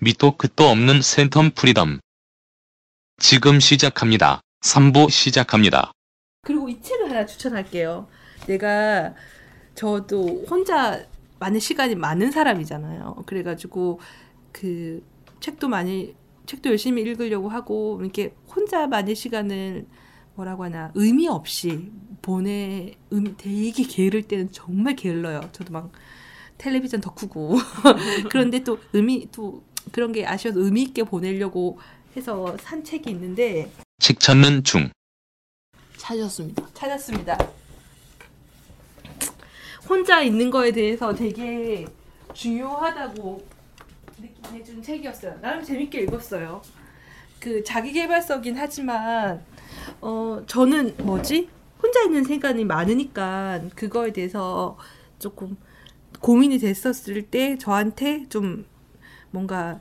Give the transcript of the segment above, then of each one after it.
밑도 끝도 없는 센텀 프리덤. 지금 시작합니다. 3부 시작합니다. 그리고 이 책을 하나 추천할게요. 내가 저도 혼자 많은 시간이 많은 사람이잖아요. 그래가지고 그 책도 많이 책도 열심히 읽으려고 하고 이렇게 혼자 많은 시간을 뭐라고 하나 의미 없이 보내 음 되게 게으를 때는 정말 게을러요. 저도 막 텔레비전 덕후고 그런데 또 의미 또 그런 게 아쉬워서 의미 있게 보내려고 해서 산 책이 있는데 책 찾는 중. 찾았습니다. 찾았습니다. 혼자 있는 거에 대해서 되게 중요하다고 느끼해준 책이었어요. 나름 재밌게 읽었어요. 그 자기개발서긴 하지만 어 저는 뭐지 혼자 있는 시간이 많으니까 그거에 대해서 조금 고민이 됐었을 때 저한테 좀 뭔가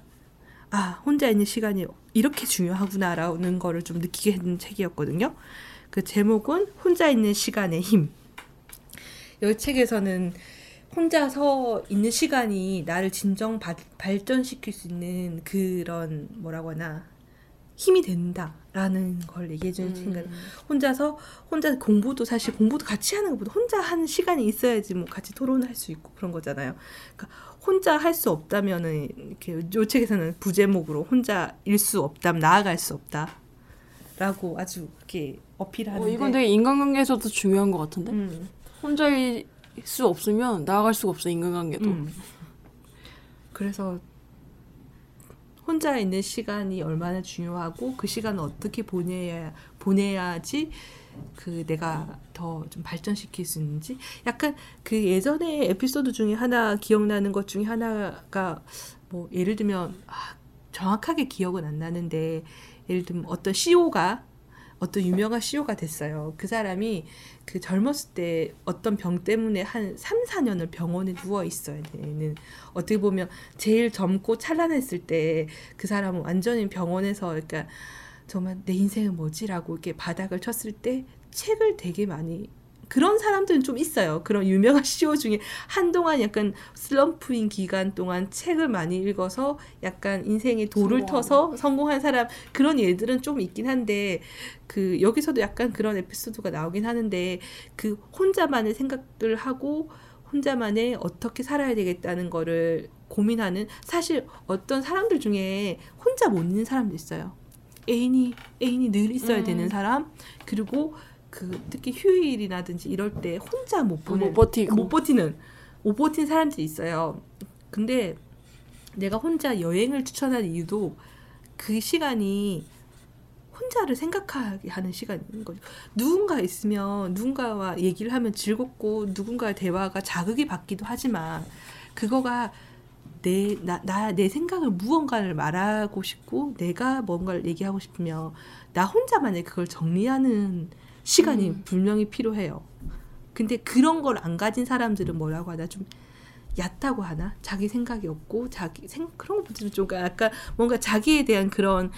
아 혼자 있는 시간이 이렇게 중요하구나라는 거를 좀 느끼게 했는 책이었거든요. 그 제목은 혼자 있는 시간의 힘. 이 책에서는 혼자서 있는 시간이 나를 진정 바, 발전시킬 수 있는 그런 뭐라고 하나 힘이 된다라는 걸 얘기해 주는 책인가 혼자서 혼자 공부도 사실 공부도 같이 하는 것보다 혼자 하는 시간이 있어야지 뭐 같이 토론할 수 있고 그런 거잖아요. 그러니까 혼자 할 수 없다면은 이렇게 요 책에서는 부제목으로 혼자 일 수 없담 나아갈 수 없다라고 아주 이렇게 어필하는데 어, 이건 되게 인간관계에서도 중요한 것 같은데 음, 혼자일 수 없으면 나아갈 수가 없어 인간관계도. 음. 그래서 혼자 있는 시간이 얼마나 중요하고 그 시간을 어떻게 보내야 보내야지 그 내가 더 좀 발전시킬 수 있는지? 약간 그 예전에 에피소드 중에 하나 기억나는 것 중에 하나가 뭐 예를 들면 아, 정확하게 기억은 안 나는데 예를 들면 어떤 CEO가 어떤 유명한 CEO가 됐어요. 그 사람이 그 젊었을 때 어떤 병 때문에 한 3, 4년을 병원에 누워 있어야 되는 어떻게 보면 제일 젊고 찬란했을 때 그 사람은 완전히 병원에서 그러니까 정말 내 인생은 뭐지라고 이렇게 바닥을 쳤을 때 책을 되게 많이 그런 사람들은 좀 있어요. 그런 유명한 CEO 중에 한동안 약간 슬럼프인 기간 동안 책을 많이 읽어서 약간 인생에 돌을 성공한. 터서 성공한 사람 그런 예들은 좀 있긴 한데 그 여기서도 약간 그런 에피소드가 나오긴 하는데 그 혼자만의 생각을 하고 혼자만의 어떻게 살아야 되겠다는 거를 고민하는 사실 어떤 사람들 중에 혼자 못 있는 사람도 있어요. 애인이 애인이 늘 있어야 음. 되는 사람 그리고 그 특히 휴일이라든지 이럴 때 혼자 못 보는 못 버티고. 못 버티는 못 버틴 사람들이 있어요. 근데 내가 혼자 여행을 추천하는 이유도 그 시간이 혼자를 생각하게 하는 시간인 거죠. 누군가 있으면 누군가와 얘기를 하면 즐겁고 누군가의 대화가 자극이 받기도 하지만 그거가 내 나 나 내 생각을 무언가를 말하고 싶고 내가 뭔가를 얘기하고 싶으면 나 혼자만의 그걸 정리하는 시간이 음. 분명히 필요해요. 근데 그런 걸 안 가진 사람들은 뭐라고 하나 좀 얕다고 하나 자기 생각이 없고 자기 생 그런 것들은 좀 약간 뭔가 자기에 대한 그런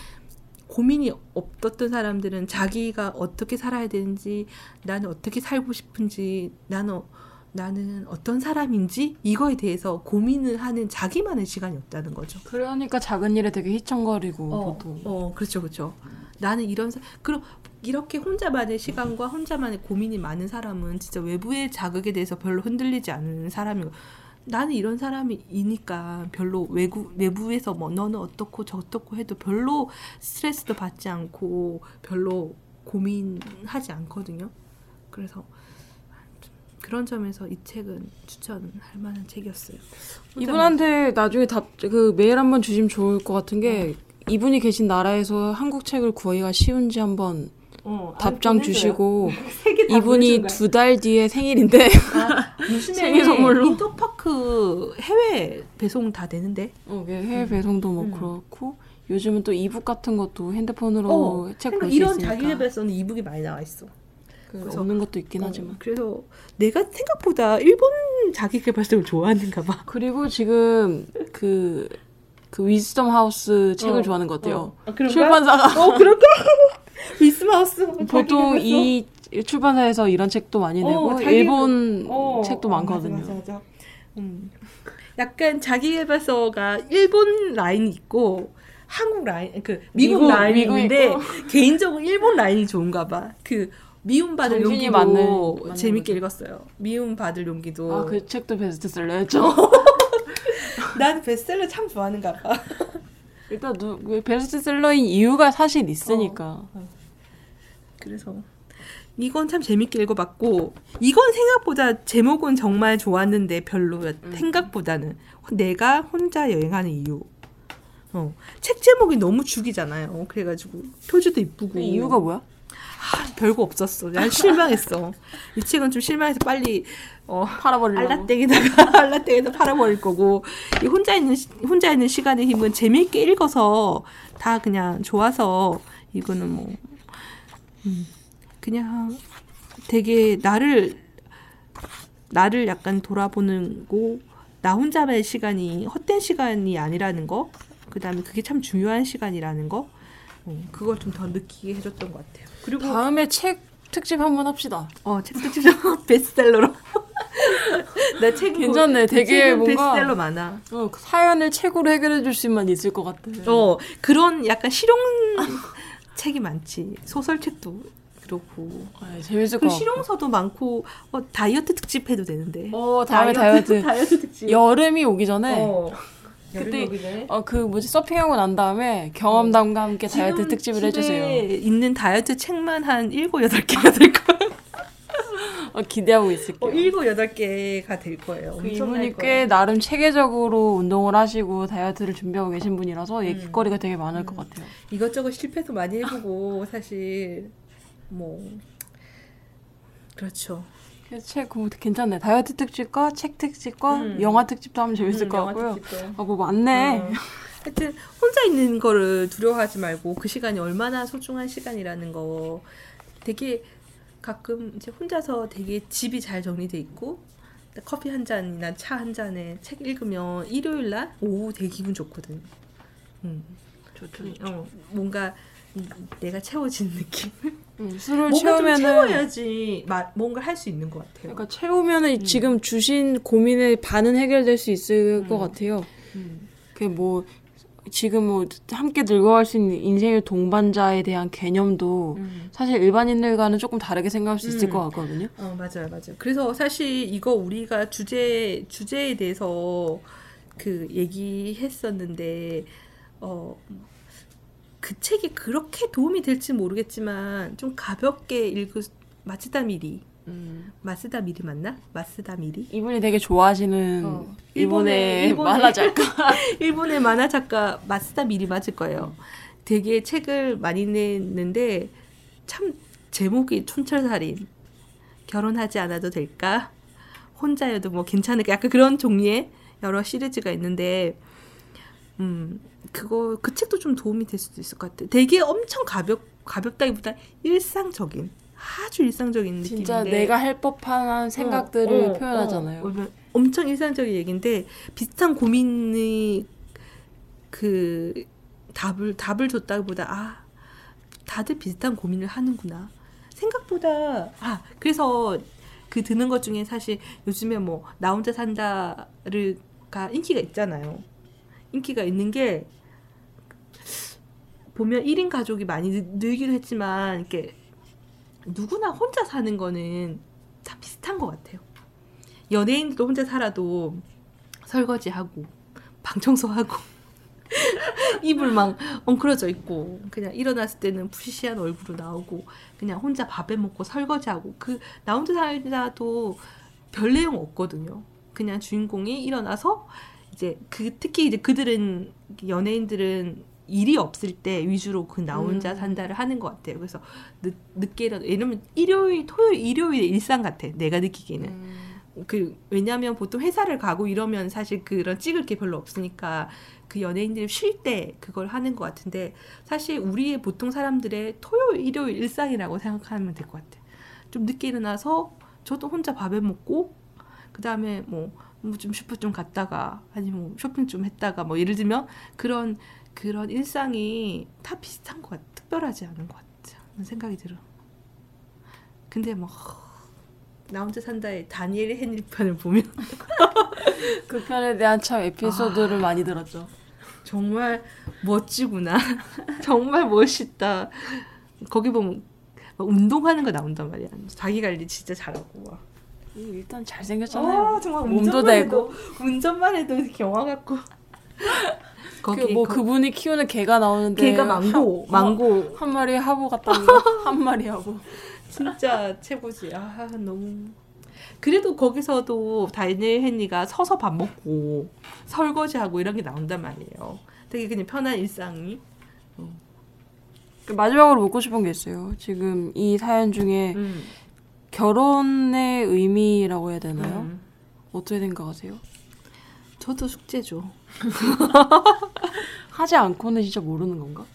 고민이 없었던 사람들은 자기가 어떻게 살아야 되는지 나는 어떻게 살고 싶은지 나는 어- 나는 어떤 사람인지 이거에 대해서 고민을 하는 자기만의 시간이 없다는 거죠. 그러니까 작은 일에 되게 휘청거리고 어, 보통. 어, 그렇죠, 그렇죠. 나는 이런 사, 그럼 이렇게 혼자만의 시간과 혼자만의 고민이 많은 사람은 진짜 외부의 자극에 대해서 별로 흔들리지 않는 사람이고 나는 이런 사람이니까 별로 외부 외부에서 뭐 너는 어떻고 저 어떻고 해도 별로 스트레스도 받지 않고 별로 고민하지 않거든요. 그래서 그런 점에서 이 책은 추천할 만한 책이었어요. 이분한테 나중에 답 그 메일 한번 주시면 좋을 것 같은 게 이분이 계신 나라에서 한국 책을 구하기가 쉬운지 한번 어, 답장 보내줘요. 주시고 이분이. 두 달 뒤에 생일인데 아, 생일 선물로. 인터파크 해외 배송 다 되는데. 어, 이게 해외 배송도 뭐 음. 그렇고 요즘은 또 이북 같은 것도 핸드폰으로 어, 책 그러니까 이런 있으니까 자기개발서는 이북이 많이 나와 있어. 그 그래서- 없는 것도 있긴 어, 하지만 그래서 내가 생각보다 일본 자기개발서를 좋아하는가 봐. 그리고 지금 그, 그 위즈덤 하우스 책을 어, 좋아하는 것 같아요. 어, 그런가? 출판사가 어, 그럴까? 위스마우스. 보통 자기개발서. 이 출판사에서 이런 책도 많이 내고 어, 일본 어, 책도 어, 많거든요. 맞아, 맞아, 맞아. 음. 약간 자기개발서가 일본 라인이 있고 한국 라인 그 미국, 미국, 라인이 미국 있는데 있고. 개인적으로 일본 라인이 좋은가 봐. 그 미움 받을 용기도 맞는- 맞는 재밌게 거죠. 읽었어요. 미움 받을 용기도. 아, 그 책도 베스트셀러였죠. 나는 베스트셀러 참 좋아하는가 봐. 일단 누, 왜 베스트셀러인 이유가 사실 있으니까. 그래서 이건 참 재밌게 읽어봤고 이건 생각보다 제목은 정말 좋았는데 별로였. 음. 생각보다는 내가 혼자 여행하는 이유. 어, 책 제목이 너무 죽이잖아요. 그래가지고 표지도 이쁘고 그 이유가 뭐야? 아, 별거 없었어. 난 실망했어. 이 책은 좀 실망해서 빨리 어, 팔아버리려고. 알라땡에다가 알라땡에다 팔아버릴 거고 이 혼자 있는 시- 혼자 있는 시간의 힘은 재미있게 읽어서 다 그냥 좋아서 이거는 뭐 음, 그냥 되게 나를 나를 약간 돌아보는 고나 혼자만의 시간이 헛된 시간이 아니라는 거 그 다음에 그게 참 중요한 시간이라는 거 어, 그걸 좀 더 느끼게 해줬던 것 같아요. 그리고 다음에 책 특집 한번 합시다. 어, 책 특집 베스트셀러로. 나 책, 괜찮네. 되게 뭔가- 베스트셀러 많아. 어, 그 사연을 책으로 해결해 줄 수만 있을 것 같아. 어, 그런 약간 실용 책이 많지. 소설책도 그렇고. 아, 재밌을 것. 실용서도 많고, 어, 다이어트 특집 해도 되는데. 어, 다음에 다이어트. 다이어트 특집. 여름이 오기 전에 어. 그때- 그때 오기 전에. 어그 뭐지 서핑하고 난 다음에 경험담과 함께 다이어트 특집을 해주세요. 있는 다이어트 책만 한 일곱 여덟 개가 될 거예요. 어, 기대하고 있을게요. 어, 일곱 여덟 개가 될 거예요. 그 이분이. 꽤 나름 체계적으로 운동을 하시고 다이어트를 준비하고 계신 분이라서 음. 얘기거리가 되게 많을 것 같아요. 이것저것 실패도 많이 해보고 사실 뭐 그렇죠. 그래서 책 그거 괜찮네. 다이어트 특집과 책 특집과 음. 영화 특집도 하면 재밌을 음, 것 같고요. 아, 뭐 많네. 어. 하여튼 혼자 있는 거를 두려워하지 말고 그 시간이 얼마나 소중한 시간이라는 거 되게 가끔 이제 혼자서 되게 집이 잘 정리돼 있고 커피 한 잔이나 차 한 잔에 책 읽으면 일요일 날 오후 되게 기분 좋거든. 음. 좋죠. 어, 뭔가 내가 채워진 느낌. 음, 술을 채우면은 채워야지 마- 뭔가 할 수 있는 것 같아요. 그러니까 채우면은 지금 주신 고민의 반은 해결될 수 있을 것 같아요. 음. 그뭐 지금 뭐 함께 늙어갈 수 있는 인생의 동반자에 대한 개념도 음. 사실 일반인들과는 조금 다르게 생각할 수 있을 음. 것 같거든요. 어 맞아요 맞아요. 그래서 사실 이거 우리가 주제 주제에 대해서 그 얘기했었는데 어. 그 책이 그렇게 도움이 될지 모르겠지만 좀 가볍게 읽을 마츠다 미리 마스다 미리 맞나? 마스다 미리 이분이 되게 좋아하시는 어. 일본의, 일본의- 만화 작가. 일본의 만화 작가 마스다 미리 맞을 거예요. 되게 책을 많이 냈는데 참 제목이 촌철살인 결혼하지 않아도 될까? 혼자여도 뭐 괜찮을까? 약간 그런 종류의 여러 시리즈가 있는데 음 그거 그 책도 좀 도움이 될 수도 있을 것 같아. 되게 엄청 가볍 가볍다기보다 일상적인 아주 일상적인 느낌인데 진짜 내가 할 법한 생각들을 어, 어, 표현하잖아요. 어, 엄청 일상적인 얘기인데 비슷한 고민이 그 답을 답을 줬다기보다 아 다들 비슷한 고민을 하는구나 생각보다 아 그래서 그 드는 것 중에 사실 요즘에 뭐 나 혼자 산다를가 인기가 있잖아요 인기가 있는 게 보면 1인 가족이 많이 늘- 늘기도 했지만 이렇게 누구나 혼자 사는 거는 다 비슷한 것 같아요. 연예인도 혼자 살아도 설거지하고 방 청소하고 이불 막 엉클어져 있고 그냥 일어났을 때는 푸시시한 얼굴로 나오고 그냥 혼자 밥해 먹고 설거지하고 그 나 혼자 살다도 별 내용 없거든요. 그냥 주인공이 일어나서 이제 그 특히 이제 그들은 연예인들은 일이 없을 때 위주로 그 나 혼자 음. 산다를 하는 것 같아요. 그래서 늦, 늦게라도 예를 일요일 토요일 일요일의 일상 같아. 내가 느끼기에는. 음. 그 왜냐하면 보통 회사를 가고 이러면 사실 그런 찍을 게 별로 없으니까 그 연예인들이 쉴 때 그걸 하는 것 같은데 사실 우리의 보통 사람들의 토요일 일요일 일상이라고 생각하면 될 것 같아. 좀 늦게 일어나서 저도 혼자 밥을 먹고 그 다음에 뭐 좀 슈퍼 좀 갔다가 아니면 뭐 쇼핑 좀 했다가 뭐 예를 들면 그런 그런 일상이 다 비슷한 것 같아. 특별하지 않은 것 같아. 생각이 들어. 근데 뭐 나 혼자 산다의 다니엘 헨리 편을 보면 그 편에 대한 참 에피소드를 많이 들었죠. 정말 멋지구나. 정말 멋있다. 거기 보면 막 운동하는 거 나온단 말이야. 자기 관리 진짜 잘하고 막. 일단 잘생겼잖아요. 아, 정말 몸도 운전만 되고. 해도 운전만 해도 영화 같고. 거기 그 뭐 거- 그분이 키우는 개가 나오는데 개가 망고, 한, 망고. 한 마리 하부 같다는 거한 마리 하부. 진짜 최고지. 아 너무. 그래도 거기서도 다니엘 헨리가 서서 밥 먹고 설거지하고 이런 게 나온단 말이에요. 되게 그냥 편한 일상이. 그 마지막으로 묻고 싶은 게 있어요. 지금 이 사연 중에 음. 결혼의 의미라고 해야 되나요? 음. 어떻게 생각하세요? 저도 숙제죠. 하지 않고는 진짜 모르는 건가?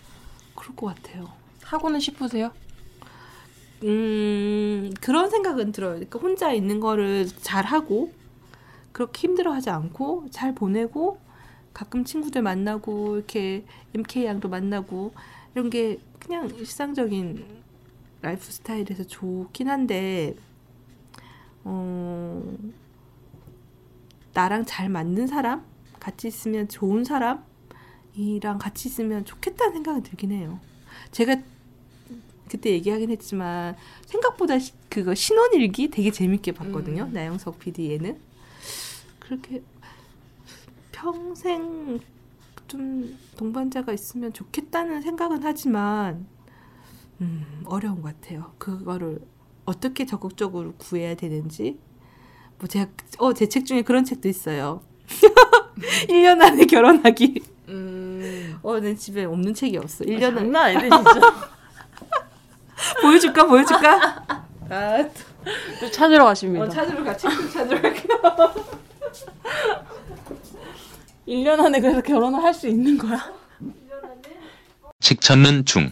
그럴 것 같아요. 하고는 싶으세요? 음 그런 생각은 들어요. 그러니까 혼자 있는 거를 잘 하고 그렇게 힘들어하지 않고 잘 보내고 가끔 친구들 만나고 이렇게 MK 양도 만나고 이런 게 그냥 일상적인 라이프 스타일에서 좋긴 한데 어 나랑 잘 맞는 사람 같이 있으면 좋은 사람 이랑 같이 있으면 좋겠다는 생각이 들긴 해요. 제가 그때 얘기하긴 했지만 생각보다 시- 그거 신혼일기 되게 재밌게 봤거든요. 나영석 PD 얘는 그렇게 평생 좀 동반자가 있으면 좋겠다는 생각은 하지만 음, 어려운 것 같아요. 그거를 어떻게 적극적으로 구해야 되는지 뭐 제가 어 제 책 중에 그런 책도 있어요. 1년 안에 결혼하기. 음. 어, 내 집에 없는 책이 없어. 1년 안에 장난 아닌데 진짜. 보여줄까? 보여줄까? 아, 또 찾으러 가십니다. 어, 찾으러 가. 책좀 찾으러 갈게요. 1년 안에 그래서 결혼을 할 수 있는 거야? 책 찾는 중.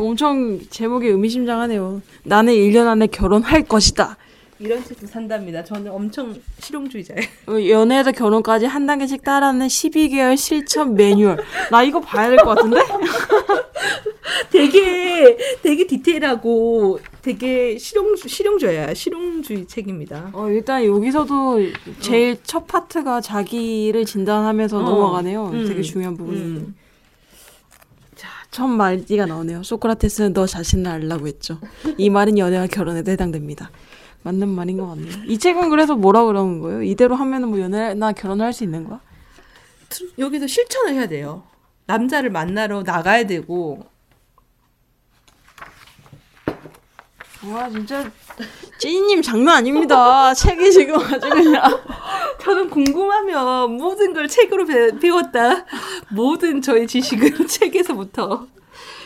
엄청 제목이 의미심장하네요. 나는 1년 안에 결혼할 것이다. 이런 책도 산답니다. 저는 엄청 실용주의자예요. 어, 연애에서 결혼까지 한 단계씩 따라하는 12개월 실천 매뉴얼. 나 이거 봐야 될 것 같은데? 되게 되게 디테일하고 되게 실용 실용주의야. 실용주의 책입니다. 어, 일단 여기서도 제일 첫 파트가 자기를 진단하면서 어. 넘어가네요. 음. 되게 중요한 부분이. 음. 첫 말디가 나오네요. 소크라테스는 너 자신을 알라고 했죠. 이 말은 연애와 결혼에도 해당됩니다. 맞는 말인 것 같네요. 이 책은 그래서 뭐라 그러는 거예요? 이대로 하면 은 뭐 연애나 결혼을 할 수 있는 거야? 여기서 실천을 해야 돼요. 남자를 만나러 나가야 되고 와 진짜 찌님 장난 아닙니다. 책이 지금 아주 그냥 저는 궁금하면 모든 걸 책으로 배, 배웠다. 모든 저의 지식은 책에서부터.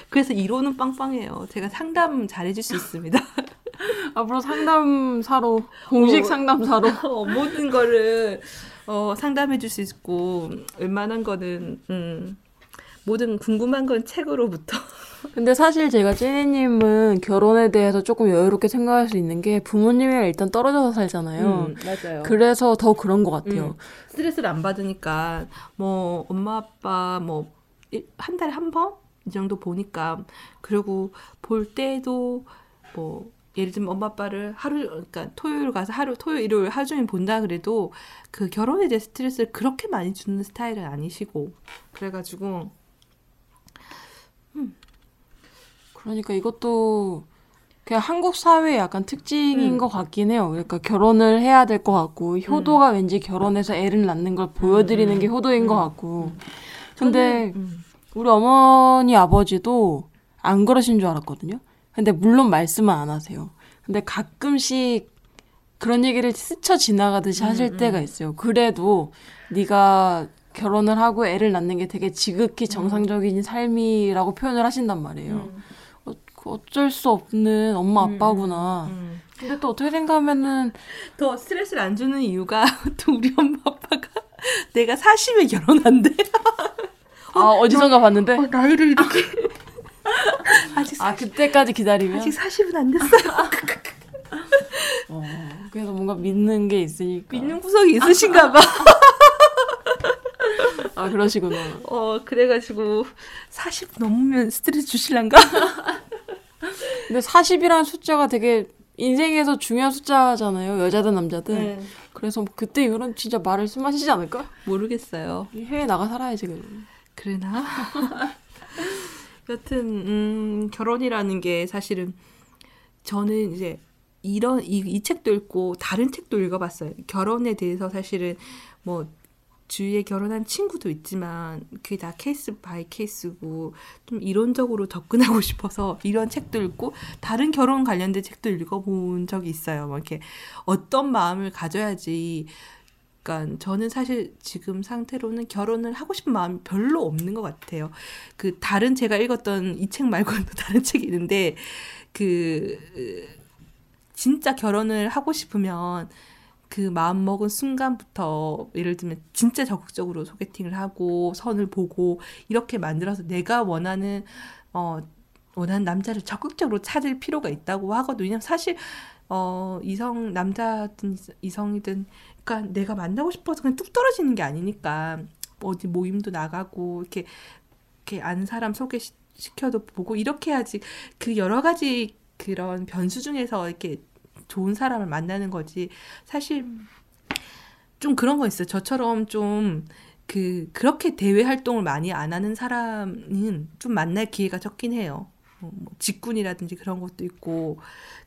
그래서 이론은 빵빵해요. 제가 상담 잘해줄 수 있습니다. 앞으로 상담사로 공식 어. 상담사로 어, 모든 거를 어, 상담해줄 수 있고 웬만한 거는 음, 모든 궁금한 건 책으로부터. 근데 사실 제가 찌니님은 결혼에 대해서 조금 여유롭게 생각할 수 있는 게 부모님이랑 일단 떨어져서 살잖아요. 음, 맞아요. 그래서 더 그런 것 같아요. 음, 스트레스를 안 받으니까 뭐 엄마 아빠 뭐 한 달에 한 번 이 정도 보니까 그리고 볼 때도 뭐 예를 들면 엄마 아빠를 하루 그러니까 토요일 가서 하루 토요일 일요일 하루 종일 본다 그래도 그 결혼에 대해 스트레스를 그렇게 많이 주는 스타일은 아니시고 그래가지고 그러니까 이것도 그냥 한국 사회의 약간 특징인 음. 것 같긴 해요. 그러니까 결혼을 해야 될 것 같고 효도가 왠지 결혼해서 애를 낳는 걸 보여드리는 음. 게 효도인 것 같고. 근데 음, 우리 어머니 아버지도 안 그러신 줄 알았거든요. 근데 물론 말씀은 안 하세요. 근데 가끔씩 그런 얘기를 스쳐 지나가듯이 하실 음, 때가 있어요. 그래도 네가 결혼을 하고 애를 낳는 게 되게 지극히 정상적인 삶이라고 표현을 하신단 말이에요. 음, 어, 그 어쩔 수 없는 엄마 음, 아빠구나. 음. 근데 또 어떻게 생각하면은 더 스트레스를 안 주는 이유가 또 우리 엄마 아빠가 내가 40에 결혼한대. 아 어디선가 봤는데 어, 나이를 이렇게 아직 아 그때까지 기다리면 아직 40은 안 됐어요. 어, 그래서 뭔가 믿는 게 있으니까 믿는 구석이 있으신가 봐. 아 그러시구나. 어 그래가지고 40 넘으면 스트레스 주실란가? 근데 40이라는 숫자가 되게 인생에서 중요한 숫자잖아요. 여자든 남자든. 네. 그래서 그때 이후로는 진짜 말을 숨 마시지 않을까? 모르겠어요. 해외 나가 살아야지 그럼. 그러나? 여튼 음, 결혼이라는 게 사실은 저는 이제 이런 이, 이 책도 읽고 다른 책도 읽어봤어요. 결혼에 대해서 사실은 뭐 주위에 결혼한 친구도 있지만 그게 다 case by case고 좀 이론적으로 접근하고 싶어서 이런 책도 읽고 다른 결혼 관련된 책도 읽어본 적이 있어요. 뭐 이렇게 어떤 마음을 가져야지 그러니까 저는 사실 지금 상태로는 결혼을 하고 싶은 마음이 별로 없는 것 같아요. 그 다른 제가 읽었던 이 책 말고는 또 다른 책이 있는데 그 진짜 결혼을 하고 싶으면 그 마음 먹은 순간부터 예를 들면 진짜 적극적으로 소개팅을 하고 선을 보고 이렇게 만들어서 내가 원하는 어 원하는 남자를 적극적으로 찾을 필요가 있다고 하거든요. 왜냐면 사실 어 이성 남자든 이성이든 그러니까 내가 만나고 싶어서 그냥 뚝 떨어지는 게 아니니까 어디 모임도 나가고 이렇게 이렇게 아는 사람 소개시켜도 보고 이렇게 해야지 그 여러 가지 그런 변수 중에서 이렇게 좋은 사람을 만나는 거지. 사실 좀 그런 거 있어요. 저처럼 좀 그 그렇게 대외 활동을 많이 안 하는 사람은 좀 만날 기회가 적긴 해요. 뭐, 뭐 직군이라든지 그런 것도 있고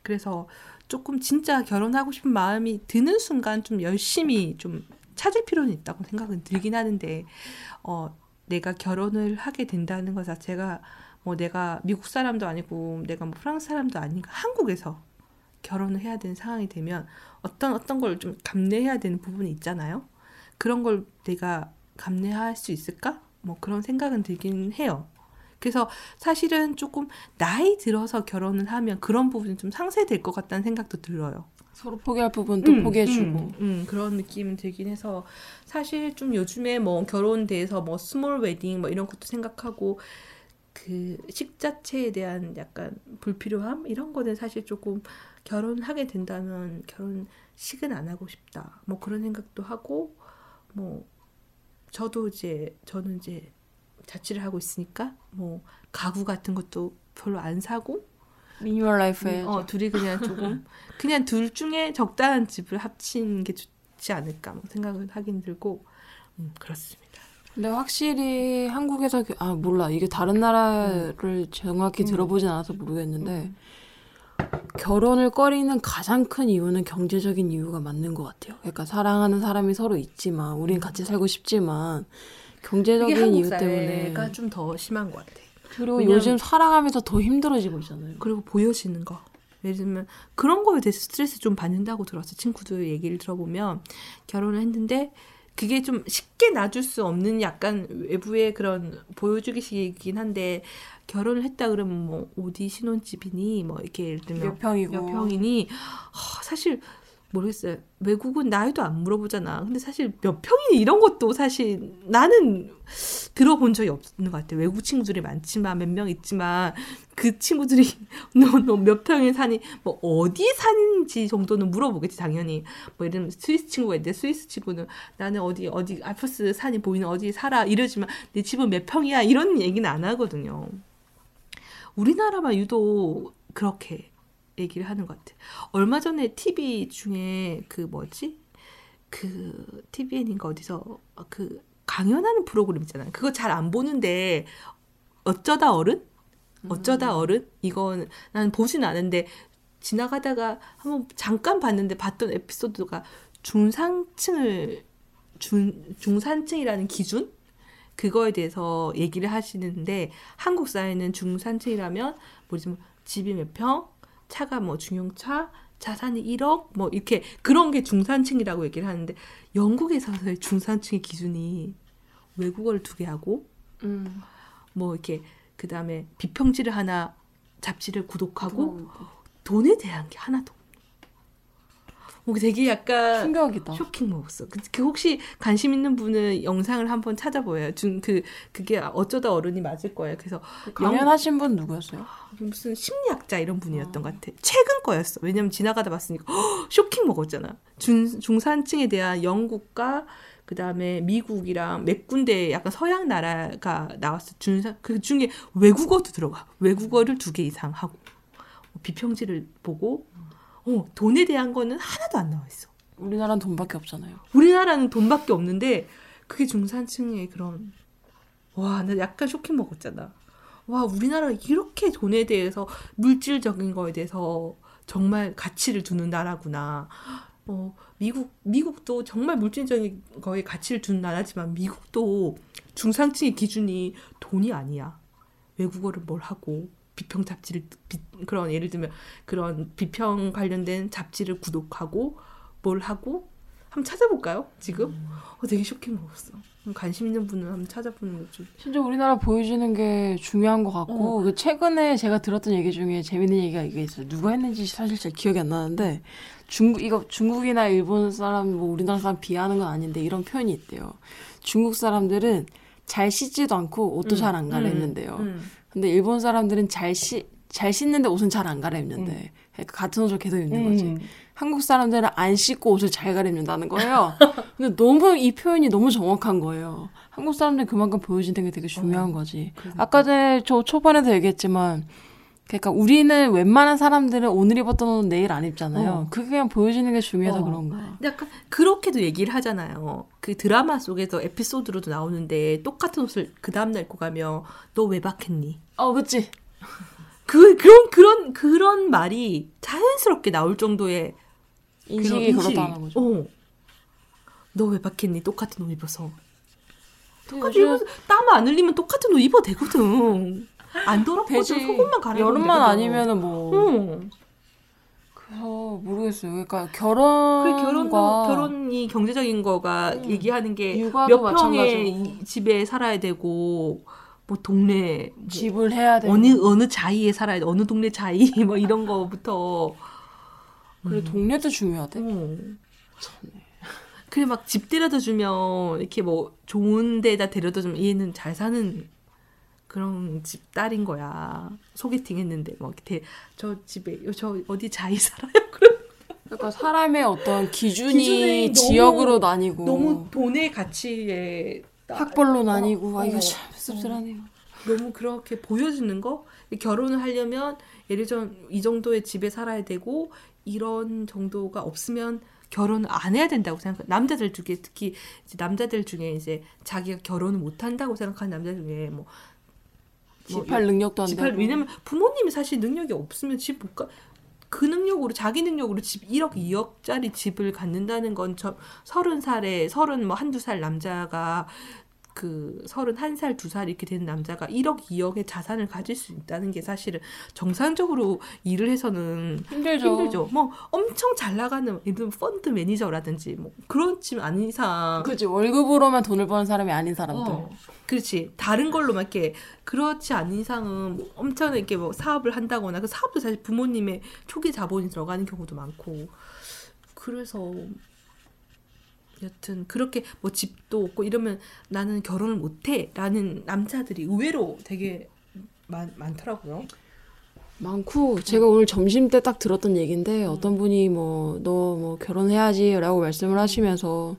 그래서 조금 진짜 결혼하고 싶은 마음이 드는 순간 좀 열심히 좀 찾을 필요는 있다고 생각은 들긴 하는데 어 내가 결혼을 하게 된다는 것 자체가 뭐 내가 미국 사람도 아니고 내가 뭐 프랑스 사람도 아니니까 한국에서 결혼을 해야 되는 상황이 되면 어떤 어떤 걸 좀 감내해야 되는 부분이 있잖아요. 그런 걸 내가 감내할 수 있을까? 뭐 그런 생각은 들긴 해요. 그래서 사실은 조금 나이 들어서 결혼을 하면 그런 부분이 좀 상쇄될 것 같다는 생각도 들어요. 서로 포기할 부분도 음, 포기해주고. 음, 음, 그런 느낌은 들긴 해서 사실 좀 요즘에 뭐 결혼 대해서 뭐 small wedding 뭐 이런 것도 생각하고 그 식자체에 대한 약간 불필요함 이런 거는 사실 조금 결혼하게 된다면 결혼식은 안 하고 싶다. 뭐 그런 생각도 하고 뭐 저도 이제 저는 이제 자취를 하고 있으니까 뭐 가구 같은 것도 별로 안 사고. 미니멀 라이프에. 어 둘이 그냥 조금 그냥 둘 중에 적당한 집을 합친 게 좋지 않을까 뭐 생각을 하긴 들고. 음, 그렇습니다. 근데 확실히 한국에서 그- 아 몰라. 이게 다른 나라를 정확히 들어보진 않아서 모르겠는데 결혼을 꺼리는 가장 큰 이유는 경제적인 이유가 맞는 것 같아요. 그러니까 사랑하는 사람이 서로 있지만 우린 같이 살고 싶지만 경제적인 이유 때문에 사회가 좀 더 심한 것 같아. 그리고 요즘 살아가면서 더 힘들어지고 있잖아요. 그리고 보여지는 거. 예를 들면 그런 거에 대해서 스트레스 좀 받는다고 들었어. 친구들 얘기를 들어보면 결혼을 했는데 그게 좀 쉽게 놔줄 수 없는 약간 외부의 그런 보여주기식이긴 한데 결혼을 했다 그러면 뭐 어디 신혼집이니 뭐 이렇게 예를 들면 몇 평이고 몇 평이니 하, 사실 모르겠어요. 외국은 나이도 안 물어보잖아. 근데 사실 몇 평이니 이런 것도 사실 나는 들어본 적이 없는 것 같아요. 외국 친구들이 많지만 몇 명 있지만 그 친구들이 너너몇 평에 사니 뭐 어디에 사는지 정도는 물어보겠지 당연히. 뭐 예를 들면 스위스 친구가 있는데 스위스 친구는 나는 어디 어디 알프스 산이 보이는 어디 살아 이러지만 내 집은 몇 평이야 이런 얘기는 안 하거든요. 우리나라만 유독 그렇게 얘기를 하는 것 같아. 얼마 전에 TV 중에 그 뭐지? 그 TVN인가 어디서 그 강연하는 프로그램 있잖아요. 그거 잘 안 보는데 어쩌다 어른? 어쩌다 어른? 이건 나는 보진 않은데 지나가다가 한번 잠깐 봤는데 봤던 에피소드가 중상층을 중, 중산층이라는 기준? 그거에 대해서 얘기를 하시는데 한국 사회는 중산층이라면 뭐 지금 집이 몇 평, 차가 뭐 중형차, 자산이 1억 뭐 이렇게 그런 게 중산층이라고 얘기를 하는데 영국에서의 중산층의 기준이 외국어를 두 개 하고 음. 뭐 이렇게 그 다음에 비평지를 하나 잡지를 구독하고 뭐, 돈에 대한 게 하나도 어, 되게 약간 충격이다. 쇼킹 먹었어. 그, 그 혹시 관심 있는 분은 영상을 한번 찾아보여요. 준그 그게 어쩌다 어른이 맞을 거예요. 그래서 강연하신 분 누구였어요? 무슨 심리학자 이런 분이었던 것 같아. 최근 거였어. 왜냐면 지나가다 봤으니까 허, 쇼킹 먹었잖아. 중 중산층에 대한 영국과 그 다음에 미국이랑 몇 군데 약간 서양 나라가 나왔어. 중산 그 중에 외국어도 들어가. 외국어를 두 개 이상 하고 뭐 비평지를 보고 어, 돈에 대한 거는 하나도 안 나와 있어. 우리나라는 돈밖에 없잖아요. 우리나라는 돈밖에 없는데 그게 중산층의 그런 와, 나 약간 쇼킹 먹었잖아. 와, 우리나라가 이렇게 돈에 대해서 물질적인 거에 대해서 정말 가치를 두는 나라구나. 어, 미국 미국도 정말 물질적인 거에 가치를 두는 나라지만 미국도 중상층의 기준이 돈이 아니야. 외국어를 뭘 하고 비평 잡지를 비, 그런 예를 들면 그런 비평 관련된 잡지를 구독하고 뭘 하고 한번 찾아볼까요? 지금 어, 되게 쇼킹 먹었어. 관심 있는 분은 한번 찾아보는 거죠. 진짜 우리나라 보여주는 게 중요한 것 같고 그 최근에 제가 들었던 얘기 중에 재밌는 얘기가 이게 있어요. 누가 했는지 사실 잘 기억이 안 나는데 중국 이거 중국이나 일본 사람 뭐 우리나라 사람 비하하는 건 아닌데 이런 표현이 있대요. 중국 사람들은 잘 씻지도 않고 옷도 잘안 갈아입는데요. 음. 근데 일본 사람들은 잘 씻, 잘 씻는데 옷은 잘 안 갈아입는데 그러니까 같은 옷을 계속 입는 거지. 음. 한국 사람들은 안 씻고 옷을 잘 갈아입는다는 거예요. 근데 너무 이 표현이 너무 정확한 거예요. 한국 사람들이 그만큼 보여주는 게 되게 중요한 거지. 아까 전에 저 초반에도 얘기했지만, 그러니까 우리는 웬만한 사람들은 오늘 입었던 옷은 내일 안 입잖아요. 어. 그게 그냥 보여주는 게 중요해서 어. 그런 거야. 근데 약간 그렇게도 얘기를 하잖아요. 그 드라마 속에서 에피소드로도 나오는데 똑같은 옷을 그 다음날 입고 가면 너 왜 박했니? 어, 그치? 그 그런 그런 그런 말이 자연스럽게 나올 정도의 인식이 그렇다는 거죠. 어. 너왜 박했니? 똑같은 옷 입어서. 똑같이 요즘 입어서 땀안 흘리면 똑같은 옷 입어도 되거든. 안 더럽거든. 속옷만 갈아입으면 여름만. 아니면은 뭐. 응. 그래서 모르겠어요. 그러니까 결혼과 그 결혼 결혼이 경제적인 거가 음. 얘기하는 게 몇 평의 집에 살아야 되고 뭐 동네 뭐 집을 해야 되고. 어느 어느 자이에 살아야 돼 어느 동네 자이 뭐 이런 거부터 그래, 동네도 중요하대. 어. 그래 막 집 데려다 주면 이렇게 뭐 좋은 데다 데려다 주면 얘는 잘 사는 그런 집 딸인 거야 소개팅 했는데 막 이렇게 저 집에 저 어디 자이 살아요 그래 그러니까 사람의 어떤 기준이, 기준이 너무- 지역으로 나뉘고 너무 돈의 가치에 따- 학벌로 나뉘고 아 이거 어. 참 씁쓸하네요. 너무 그렇게 보여주는 거 결혼을 하려면 예를 들어 이 정도의 집에 살아야 되고 이런 정도가 없으면 결혼을 안 해야 된다고 생각. 남자들 중에 특히 이제 남자들 중에 이제 자기가 결혼을 못 한다고 생각하는 남자 중에 뭐뭐 집할 능력도 안 집할 되고. 왜냐면 부모님이 사실 능력이 없으면 집 못 가. 그 능력으로 자기 능력으로 집 1억 2억짜리 집을 갖는다는 건 저 서른 살에 서른 뭐 한두 살 남자가 그 서른 한살두살 이렇게 되는 남자가 1억 2억의 자산을 가질 수 있다는 게 사실은 정상적으로 일을 해서는 힘들죠. 힘들죠. 뭐 엄청 잘 나가는 예를 펀드 매니저라든지 뭐 그렇지 않은 이상 그렇지 월급으로만 돈을 버는 사람이 아닌 사람들. 어, 그렇지. 다른 걸로만 이렇게 그렇지 않은 이상은 뭐 엄청 이렇게 뭐 사업을 한다거나 그 사업도 사실 부모님의 초기 자본이 들어가는 경우도 많고 그래서 여튼 그렇게 뭐 집도 없고 이러면 나는 결혼을 못해라는 남자들이 의외로 되게 많, 많더라고요. 많고 제가 오늘 점심 때 딱 들었던 얘기인데 어떤 분이 뭐너뭐 결혼해야지라고 말씀을 하시면서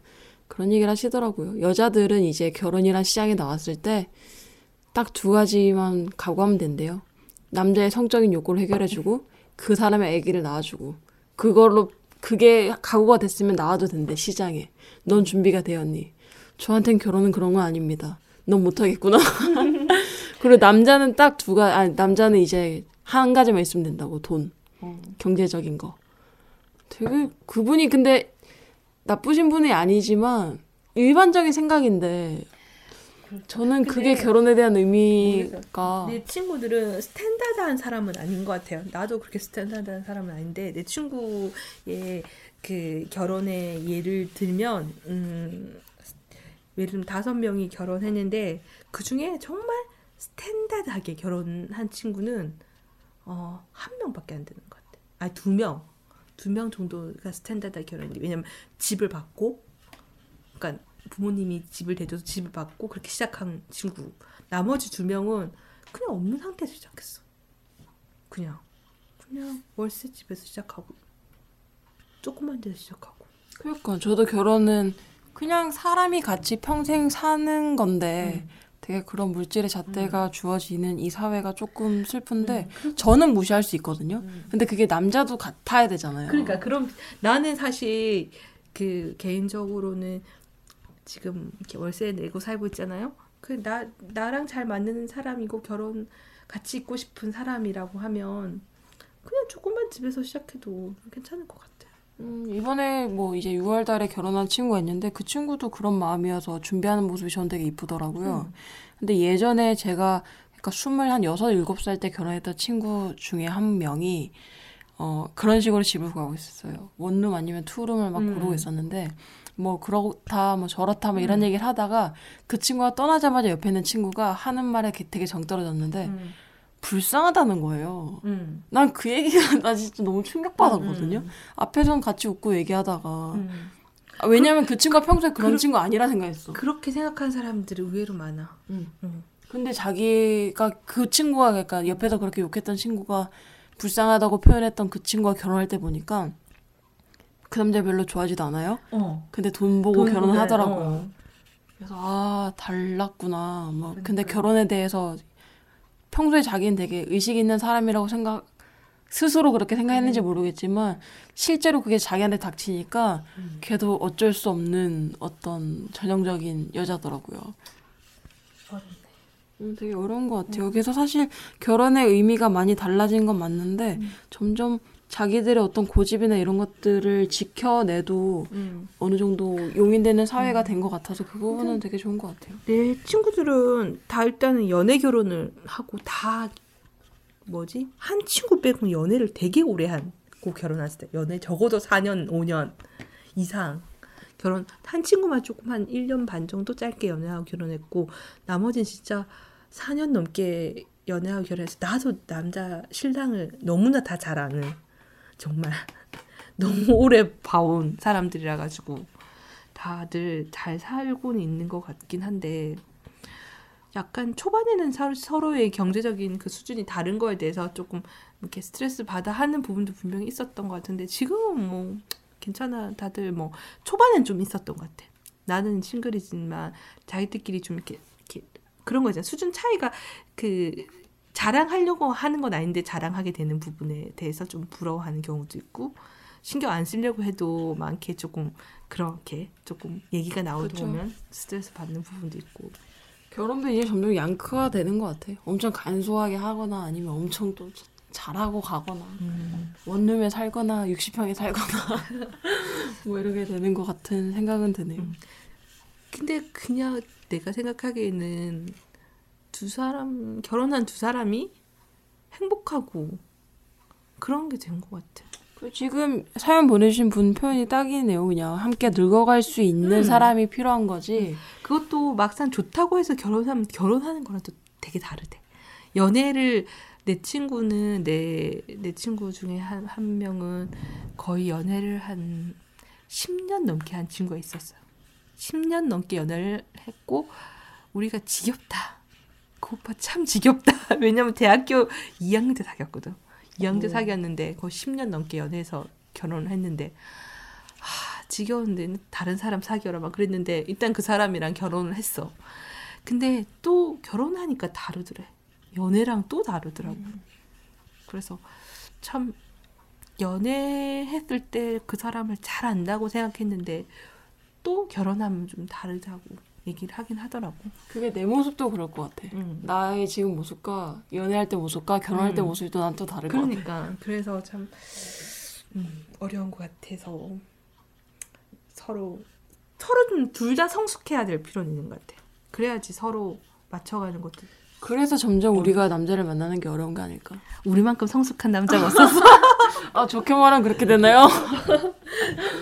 그런 얘기를 하시더라고요. 여자들은 이제 결혼이란 시장에 나왔을 때 딱 두 가지만 각오하면 된대요. 남자의 성적인 욕구를 해결해주고 그 사람의 아기를 낳아주고 그걸로 그게 각오가 됐으면 나와도 된대 시장에. 넌 준비가 되었니? 저한텐 결혼은 그런 건 아닙니다. 넌 못하겠구나. 그리고 남자는 딱 두 가, 아니, 남자는 이제 한 가지만 있으면 된다고, 돈. 경제적인 거. 되게, 그분이 근데 나쁘신 분이 아니지만, 일반적인 생각인데, 저는 그게 결혼에 대한 의미가, 내 친구들은 스탠다드한 사람은 아닌 것 같아요. 나도 그렇게 스탠다드한 사람은 아닌데 내 친구의 그 결혼의 예를 들면 음 예를 들면 다섯 명이 결혼했는데 그 중에 정말 스탠다드하게 결혼한 친구는 어 한 명밖에 안 되는 것 같아. 아니 두 명, 두 명 정도가 스탠다드하게 결혼했는데 왜냐면 집을 받고, 그러니까 부모님이 집을 대줘서 집을 받고 그렇게 시작한 친구. 나머지 두 명은 그냥 없는 상태에서 시작했어. 그냥 그냥 월세 집에서 시작하고 조그만 데서 시작하고. 그러니까 저도 결혼은 그냥 사람이 같이 평생 사는 건데, 되게 그런 물질의 잣대가 주어지는 이 사회가 조금 슬픈데 음, 저는 무시할 수 있거든요. 음. 근데 그게 남자도 같아야 되잖아요. 그러니까 그럼 나는 사실 그 개인적으로는 지금 이렇게 월세 내고 살고 있잖아요. 그 나 나랑 잘 맞는 사람이고 결혼 같이 있고 싶은 사람이라고 하면 그냥 조금만 집에서 시작해도 괜찮을 것 같아. 음, 이번에 뭐 이제 6월 달에 결혼한 친구가 있는데 그 친구도 그런 마음이어서 준비하는 모습이 저는 되게 이쁘더라고요. 근데 예전에 제가 그러니까 26, 7살 때 결혼했던 친구 중에 한 명이 어, 그런 식으로 집을 구하고 있었어요. 원룸 아니면 투룸을 막 음. 고르고 있었는데 뭐 그렇다 뭐 저렇다 뭐 이런 음. 얘기를 하다가 그 친구가 떠나자마자 옆에 있는 친구가 하는 말에 되게 정 떨어졌는데 음. 불쌍하다는 거예요. 음. 난그 얘기가 나 진짜 너무 충격받았거든요. 음. 앞에선 같이 웃고 얘기하다가 음. 아, 왜냐면 그 친구가 평소에 그런 그- 친구 아니라 생각했어. 그렇게 생각하는 사람들이 의외로 많아. 음. 음. 근데 자기가 그 친구가 그러니까 옆에서 그렇게 욕했던 친구가 불쌍하다고 표현했던 그 친구가 결혼할 때 보니까 그 남자 별로 좋아하지도 않아요. 어. 근데 돈 보고 돈 결혼을 보고 하더라고요. 어. 그래서 아 달랐구나. 뭐 근데 그러니까요. 결혼에 대해서 평소에 자기는 되게 의식 있는 사람이라고 생각 스스로 그렇게 생각했는지 모르겠지만 실제로 그게 자기한테 닥치니까 음. 걔도 어쩔 수 없는 어떤 전형적인 여자더라고요. 어렵네. 음, 되게 어려운 것 같아요. 그래서 사실 결혼의 의미가 많이 달라진 건 맞는데 음. 점점 자기들의 어떤 고집이나 이런 것들을 지켜내도 음. 어느 정도 용인되는 사회가 된것 같아서 그 부분은 되게 좋은 것 같아요. 내 친구들은 다 일단은 연애 결혼을 하고 다 뭐지 한 친구 빼고 연애를 되게 오래 하고 결혼했을 때 연애 적어도 4년 5년 이상 결혼 한 친구만 조금 한 1년 반 정도 짧게 연애하고 결혼했고 나머지는 진짜 4년 넘게 연애하고 결혼해서 나도 남자 신랑을 너무나 다 잘 아는 정말 너무 오래 봐온 사람들이라 가지고 다들 잘 살고는 있는 것 같긴 한데 약간 초반에는 서, 서로의 경제적인 그 수준이 다른 거에 대해서 조금 이렇게 스트레스 받아 하는 부분도 분명히 있었던 것 같은데 지금은 뭐 괜찮아. 다들 뭐 초반엔 좀 있었던 것 같아. 나는 싱글이지만 자기들끼리 좀 이렇게, 이렇게 그런 거 있잖아. 수준 차이가 그 자랑하려고 하는 건 아닌데 자랑하게 되는 부분에 대해서 좀 부러워하는 경우도 있고 신경 안 쓰려고 해도 많게 조금 그렇게 조금 얘기가 나오다 그쵸. 보면 스트레스 받는 부분도 있고 결혼도 이제 점점 양크화 되는 것 같아요. 엄청 간소하게 하거나 아니면 엄청 또 잘하고 가거나 원룸에 살거나 60평에 살거나 뭐 이렇게 되는 것 같은 생각은 드네요. 음. 근데 그냥 내가 생각하기에는 두 사람 결혼한 두 사람이 행복하고 그런 게 된 것 같아. 그 지금 사연 보내주신 분 표현이 딱이네요. 그냥 함께 늙어갈 수 있는 음. 사람이 필요한 거지. 그것도 막상 좋다고 해서 결혼하면 결혼하는 거랑 또 되게 다르대. 연애를 내 친구는 내 내 친구 중에 한 한 명은 거의 연애를 한 10년 넘게 한 친구가 있었어요. 10년 넘게 연애를 했고 우리가 지겹다. 그 오빠 참 지겹다. 왜냐면 대학교 2학년 때 사귀었거든. 2학년 때 오. 사귀었는데 거의 10년 넘게 연애해서 결혼을 했는데 하, 지겨운데 다른 사람 사귀어라 막 그랬는데 일단 그 사람이랑 결혼을 했어. 근데 또 결혼하니까 다르더래. 연애랑 또 다르더라고. 그래서 참 연애했을 때 그 사람을 잘 안다고 생각했는데 또 결혼하면 좀 다르다고 얘기를 하긴 하더라고. 그게 내 모습도 그럴 것 같아. 음. 나의 지금 모습과 연애할 때 모습과 결혼할 때 음. 모습이 또 난 또 다를 것 같아. 그러니까 그래서 참 음, 어려운 것 같아서 서로 서로 좀 둘 다 성숙해야 될 필요는 있는 것 같아. 그래야지 서로 맞춰가는 것도 그래서 점점 우리가 남자를 만나는 게 어려운 게 아닐까. 우리만큼 성숙한 남자가 없었어. 아 좋게 말하면 그렇게 되나요?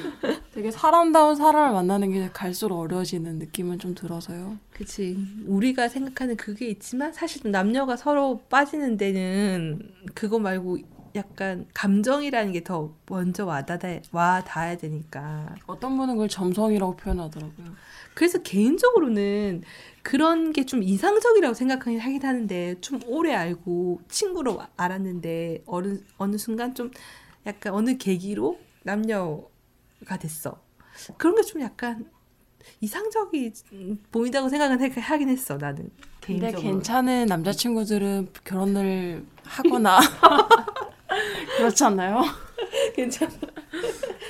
되게 사람다운 사람을 만나는 게 갈수록 어려워지는 느낌은 좀 들어서요. 그치. 우리가 생각하는 그게 있지만 사실 남녀가 서로 빠지는 데는 그거 말고 약간 감정이라는 게 더 먼저 와닿아, 와 닿아야 되니까. 어떤 분은 그걸 점성이라고 표현하더라고요. 그래서 개인적으로는 그런 게 좀 이상적이라고 생각하긴 하긴 하는데 좀 오래 알고 친구로 알았는데 어느, 어느 순간 좀 약간 어느 계기로 남녀 가 됐어. 그런 게 좀 약간 이상적이 보인다고 생각은 해- 하긴 했어 나는 근데 개인적으로. 괜찮은 남자친구들은 결혼을 하거나 그렇지 않나요? 괜찮아.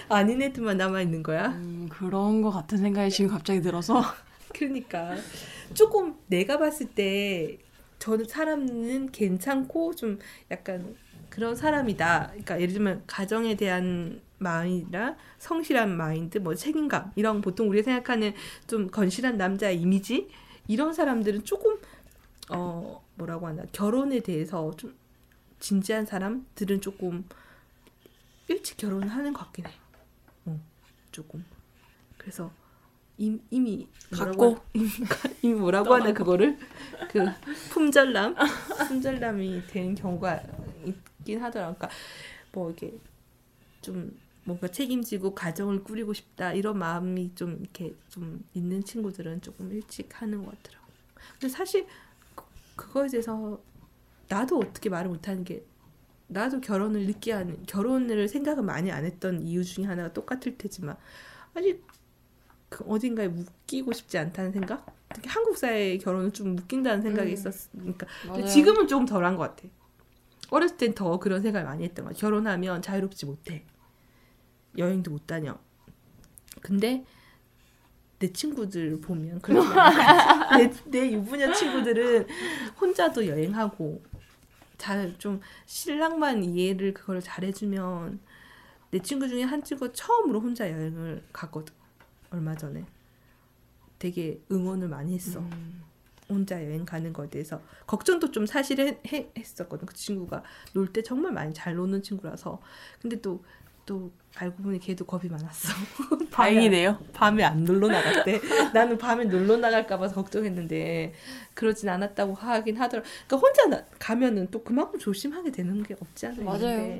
아닌 애들만 남아 있는 거야. 음, 그런 거 같은 생각이 지금 갑자기 들어서 그러니까 조금 내가 봤을 때저 사람은 괜찮고 좀 약간 그런 사람이다. 그러니까 예를 들면 가정에 대한 마음이나 성실한 마인드, 뭐 책임감 이런 보통 우리가 생각하는 좀 건실한 남자의 이미지 이런 사람들은 조금 어 뭐라고 하나 결혼에 대해서 좀 진지한 사람들은 조금 일찍 결혼을 하는 것 같긴 해. 어, 조금. 그래서 임, 이미 갖고? 하- 이미, 이미 뭐라고 하나 그거를 그 품절남 품절남이 되는 경우가 있긴 하더라고. 그러니까 뭐 이게 좀 뭔가 책임지고 가정을 꾸리고 싶다 이런 마음이 좀 이렇게 좀 있는 친구들은 조금 일찍 하는 것 같더라고. 근데 사실 그- 그거에 대해서 나도 어떻게 말을 못하는 게 나도 결혼을 늦게 하는 결혼을 생각을 많이 안 했던 이유 중에 하나가 똑같을 테지만 아직 그 어딘가에 묶이고 싶지 않다는 생각? 특히 한국 사회의 결혼은 좀 묶인다는 생각이 음. 있었으니까 맞아요. 지금은 조금 덜한 것 같아. 어렸을 땐 더 그런 생각을 많이 했던 거야. 결혼하면 자유롭지 못해. 여행도 못 다녀. 근데 내 친구들 보면 그렇지. 내, 내 유부녀 친구들은 혼자도 여행하고 잘 좀 신랑만 이해를 그걸 잘해주면 내 친구 중에 한 친구 처음으로 혼자 여행을 갔거든. 얼마 전에 되게 응원을 많이 했어. 음. 혼자 여행 가는 거에 대해서 걱정도 좀 사실 해, 해- 했었거든. 그 친구가 놀 때 정말 많이 잘 노는 친구라서. 근데 또, 또 알고 보니 걔도 겁이 많았어. 다행이네요. 밤에 안 놀러 나갔대. 나는 밤에 놀러 나갈까 봐서 걱정했는데 그러진 않았다고 하긴 하더라. 그러니까 혼자 나, 가면은 또 그만큼 조심하게 되는 게 없지 않아 맞아요.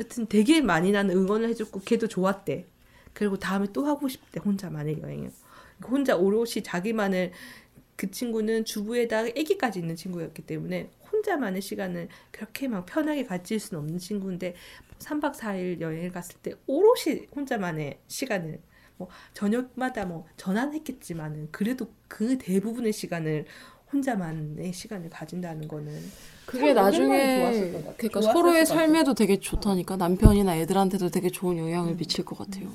여튼 되게 많이 나는 응원을 해줬고 걔도 좋았대. 그리고 다음에 또 하고 싶대 혼자 만의 여행을. 그러니까 혼자 오롯이 자기만을 그 친구는 주부에다가 아기까지 있는 친구였기 때문에 혼자만의 시간을 그렇게 막 편하게 가질 수는 없는 친구인데 3박 4일 여행을 갔을 때 오롯이 혼자만의 시간을 뭐 저녁마다 뭐 전환했겠지만은 그래도 그 대부분의 시간을 혼자만의 시간을 가진다는 거는 그게 나중에. 그러니까 서로의. 삶에도 되게 좋다니까 남편이나 애들한테도 되게 좋은 영향을 음. 미칠 것 같아요.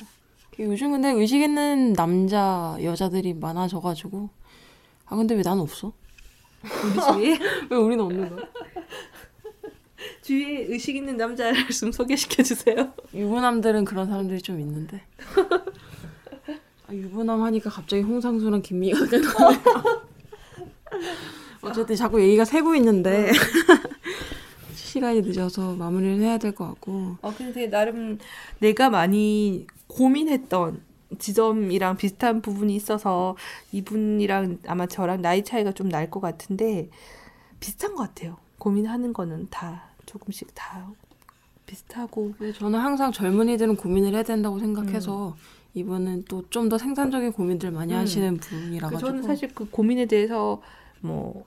요즘 근데 의식 있는 남자 여자들이 많아져가지고 아 근데 왜 난 없어? 우리 주위에 왜 우리는 없는 거야? 주위에 의식 있는 남자를 좀 소개시켜 주세요. 유부남들은 그런 사람들이 좀 있는데 아, 유부남 하니까 갑자기 홍상수랑 김미가 생각나네요. 어쨌든 자꾸 얘기가 새고 있는데 시간이 늦어서 마무리를 해야 될 것 같고 어 근데 되게 나름 내가 많이 고민했던 지점이랑 비슷한 부분이 있어서 이분이랑 아마 저랑 나이 차이가 좀 날 것 같은데 비슷한 것 같아요. 고민하는 거는 다 조금씩 다 비슷하고 근데 저는 항상 젊은이들은 고민을 해야 된다고 생각해서 이분은 또 좀 더 생산적인 고민들 많이 음. 하시는 분이라 그 가지고 저는 사실 그 고민에 대해서 뭐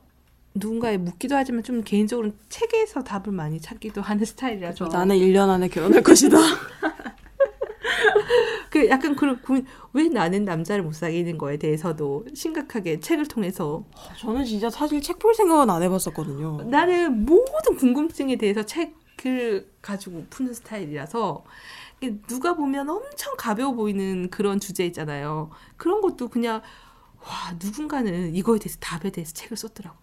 누군가에 묻기도 하지만 좀 개인적으로 는 책에서 답을 많이 찾기도 하는 스타일이라서 나는 1년 안에 결혼할 것이다. 그 약간 그런 고민 왜 나는 남자를 못 사귀는 거에 대해서도 심각하게 책을 통해서 저는 진짜 사실 책 볼 생각은 안 해봤었거든요. 나는 모든 궁금증에 대해서 책을 가지고 푸는 스타일이라서 누가 보면 엄청 가벼워 보이는 그런 주제 있잖아요. 그런 것도 그냥 와 누군가는 이거에 대해서 답에 대해서 책을 썼더라고.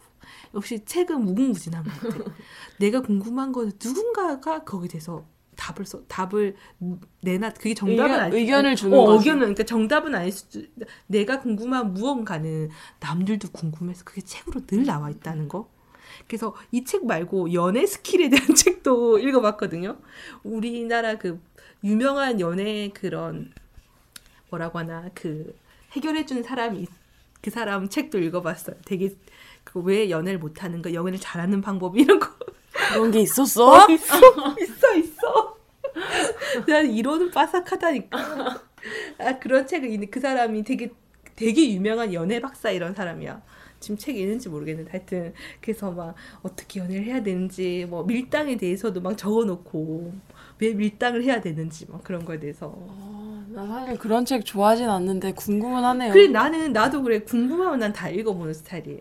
역시 책은 무궁무진한 것 같아. 내가 궁금한 거는 누군가가 거기에 대해서 답을 써 답을 내놔 그게 정답은 의견- 아니 의견을 주는 어, 거지. 의견은 그러니까 정답은 아닐 수도 내가 궁금한 무언가는 남들도 궁금해서 그게 책으로 늘 나와 있다는 거. 그래서 이 책 말고 연애 스킬에 대한 책도 읽어봤거든요. 우리나라 그 유명한 연애 그런 뭐라고 하나 그 해결해주는 사람이 그 사람 책도 읽어봤어요. 되게 그왜 연애를 못하는 거, 연애를 잘하는 방법 이런 거 그런 게 있었어? 있어 있어 있어. 난 이론은 빠삭하다니까. 아 그런 책을 그 사람이 되게 되게 유명한 연애 박사 이런 사람이야. 지금 책에 있는지 모르겠는데 하여튼 그래서 막 어떻게 연애를 해야 되는지 뭐 밀당에 대해서도 막 적어놓고 왜 밀당을 해야 되는지 막 그런 거에 대해서 아, 나 사실 그런 책 좋아하진 않는데 궁금은 하네요. 그래 나는 나도 그래 궁금하면 난 다 읽어보는 스타일이에요.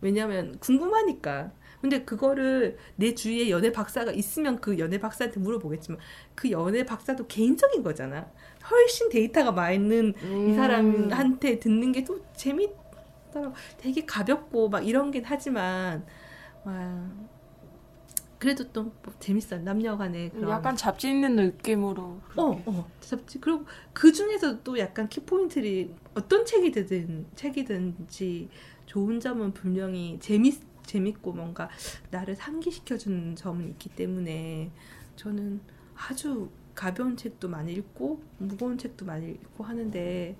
왜냐면 궁금하니까. 근데 그거를 내 주위에 연애 박사가 있으면 그 연애 박사한테 물어보겠지만 그 연애 박사도 개인적인 거잖아. 훨씬 데이터가 많은 음. 이 사람한테 듣는 게 또 재밌더라고. 되게 가볍고 막 이런 긴 하지만 와 그래도 또 뭐 재밌어요. 남녀간의 그런 약간 잡지 있는 느낌으로. 어, 어, 잡지. 그리고 그 중에서 또 약간 키포인트를 어떤 책이든 책이든지 좋은 점은 분명히 재밌 재밌고 뭔가 나를 상기시켜주는 점은 있기 때문에 저는 아주 가벼운 책도 많이 읽고 무거운 책도 많이 읽고 하는데